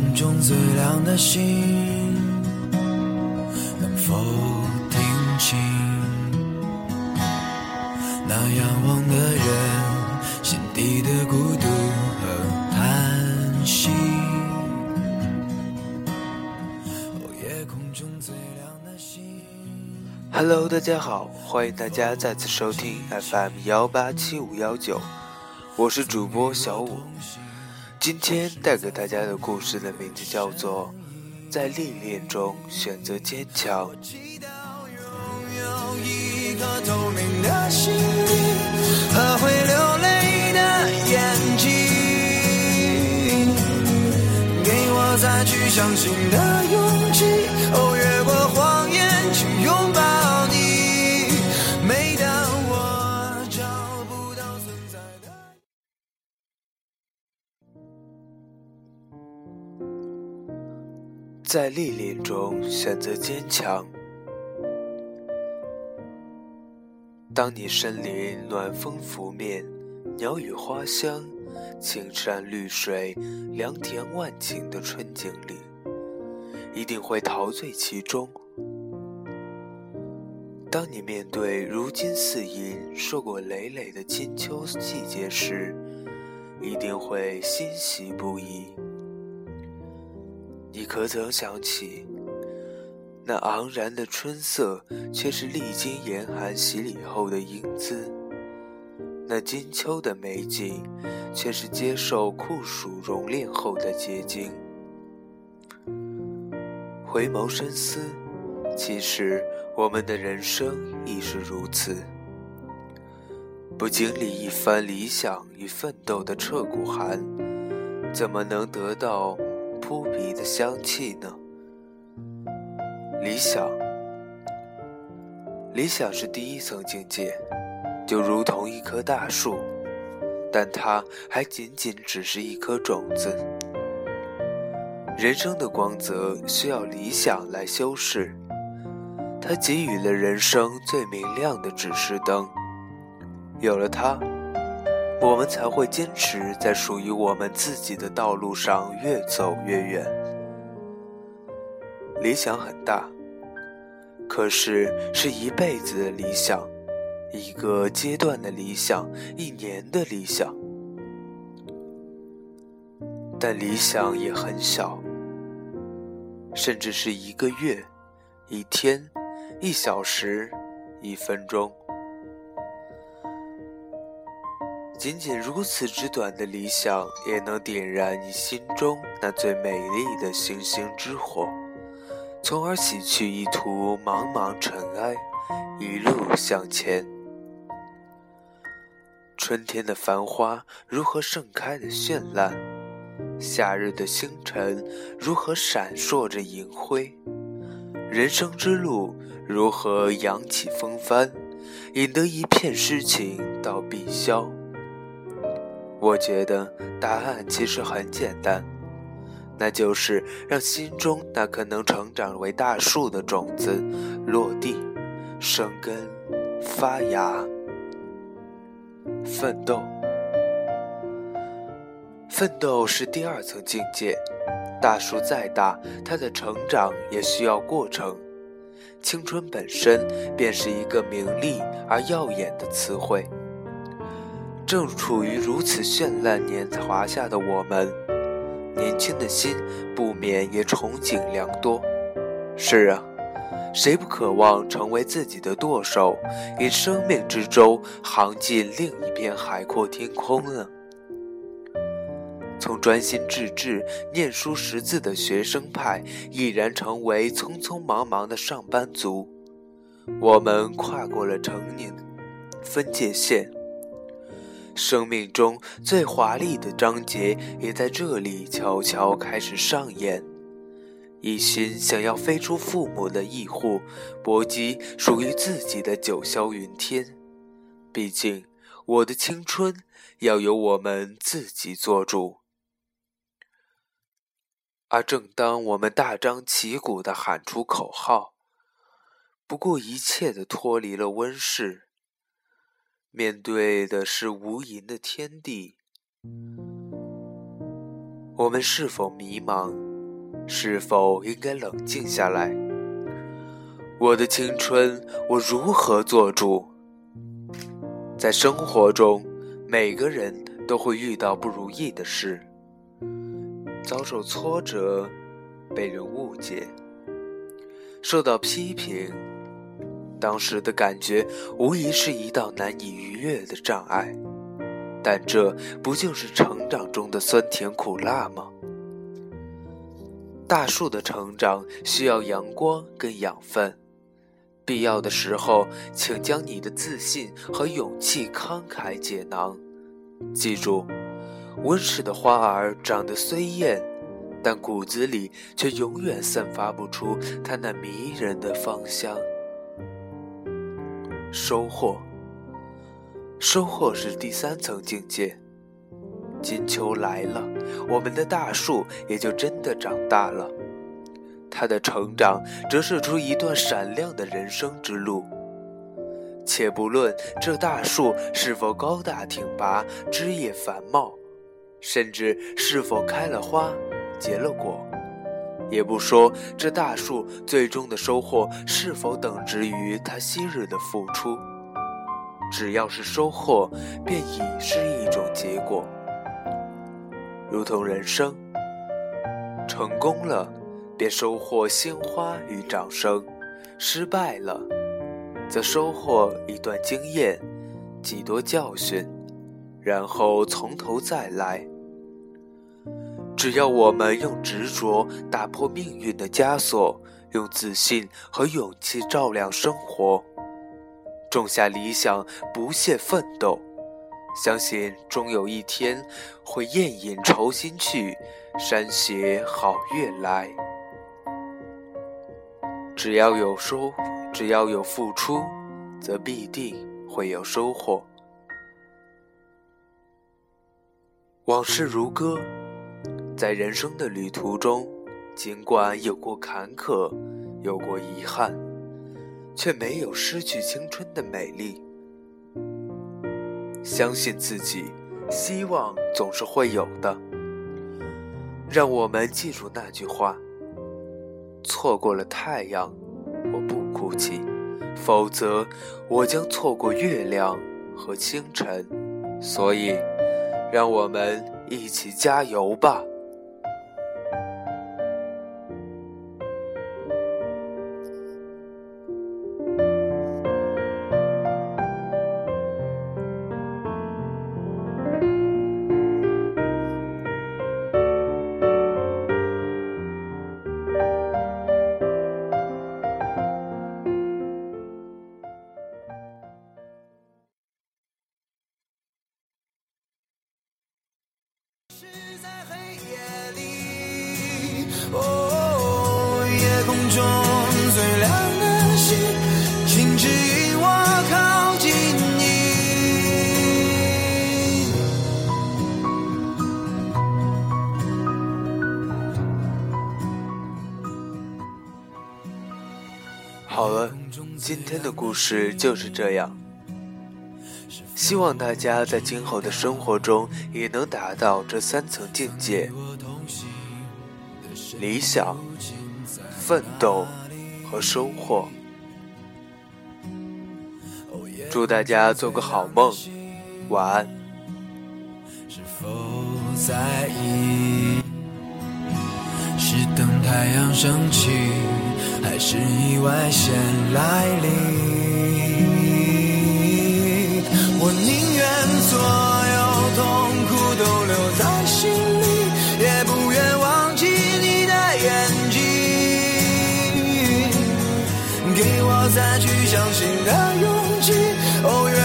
夜空中最亮的星，能否听清那仰望的人心底的孤独和叹息？哦，夜空中最亮的星。Hello，大家好，欢迎大家再次收听 FM 幺八七五幺九，我是主播小五。今天带给大家的故事的名字叫做《在历练中选择坚强》。在历练中选择坚强。当你身临暖风拂面，鸟语花香，青山绿水，良田万顷的春景里，一定会陶醉其中。当你面对如今似银、硕果累累的金秋季节时，一定会欣喜不已。你可曾想起，那昂然的春色，却是历经严寒洗礼后的英姿；那金秋的美景，却是接受酷暑熔炼后的结晶。回眸深思，其实我们的人生亦是如此。不经历一番理想与奋斗的彻骨寒，怎么能得到扑鼻的香气呢？理想，理想是第一层境界，就如同一棵大树，但它还仅仅只是一颗种子。人生的光泽需要理想来修饰，它给予了人生最明亮的指示灯。有了它，我们才会坚持在属于我们自己的道路上越走越远。理想很大，可是是一辈子的理想，一个阶段的理想，一年的理想。但理想也很小，甚至是一个月、一天、一小时、一分钟。仅仅如此之短的理想，也能点燃你心中那最美丽的星星之火，从而洗去一途茫茫尘埃，一路向前。春天的繁花如何盛开的绚烂，夏日的星辰如何闪烁着银辉，人生之路如何扬起风帆，引得一片诗情到碧霄。我觉得答案其实很简单，那就是让心中那颗能成长为大树的种子落地、生根、发芽。奋斗，奋斗是第二层境界。大树再大，它的成长也需要过程。青春本身便是一个明丽而耀眼的词汇。正处于如此绚烂年华下的我们，年轻的心不免也憧憬良多。是啊，谁不渴望成为自己的舵手，以生命之舟航进另一片海阔天空呢？从专心致志念书识字的学生派，毅然成为匆匆忙忙的上班族，我们跨过了成年分界线。生命中最华丽的章节也在这里悄悄开始上演。一心想要飞出父母的庇护，搏击属于自己的九霄云天。毕竟，我的青春要由我们自己做主。而正当我们大张旗鼓地喊出口号，不顾一切地脱离了温室，面对的是无垠的天地，我们是否迷茫？是否应该冷静下来？我的青春，我如何做主？在生活中，每个人都会遇到不如意的事，遭受挫折，被人误解，受到批评。当时的感觉无疑是一道难以逾越的障碍，但这不就是成长中的酸甜苦辣吗？大树的成长需要阳光跟养分，必要的时候，请将你的自信和勇气慷慨解囊。记住，温室的花儿长得虽艳，但骨子里却永远散发不出它那迷人的芳香。收获，收获是第三层境界。金秋来了，我们的大树也就真的长大了。它的成长折射出一段闪亮的人生之路。且不论这大树是否高大挺拔、枝叶繁茂，甚至是否开了花、结了果。也不说这大树最终的收获是否等值于它昔日的付出，只要是收获，便已是一种结果。如同人生，成功了，便收获鲜花与掌声；失败了，则收获一段经验，几多教训，然后从头再来。只要我们用执着打破命运的枷锁，用自信和勇气照亮生活，种下理想，不懈奋斗，相信终有一天会雁隐愁心去，山雪好月来。只要有收，只要有付出，则必定会有收获。往事如歌。在人生的旅途中，尽管有过坎坷，有过遗憾，却没有失去青春的美丽。相信自己，希望总是会有的。让我们记住那句话：错过了太阳，我不哭泣；否则，我将错过月亮和清晨。所以，让我们一起加油吧！好了，今天的故事就是这样。希望大家在今后的生活中也能达到这三层境界：理想、奋斗和收获。祝大家做个好梦，晚安。是否在意？太阳升起。还是意外先来临。我宁愿所有痛苦都留在心里，也不愿忘记你的眼睛，给我再去相信的勇气。哦。